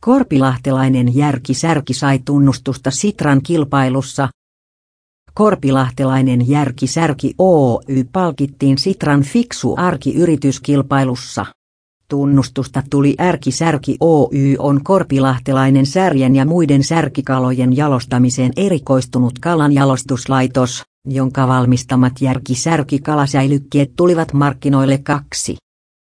Korpilahtelainen järkisärki sai tunnustusta Sitran kilpailussa. Korpilahtelainen järkisärki Oy palkittiin Sitran fiksu arki-yrityskilpailussa. Tunnustusta tuli Ärkisärki Oy on korpilahtelainen särjen ja muiden särkikalojen jalostamiseen erikoistunut kalanjalostuslaitos, jonka valmistamat Järki Särki kalasäilykkeet tulivat markkinoille kaksi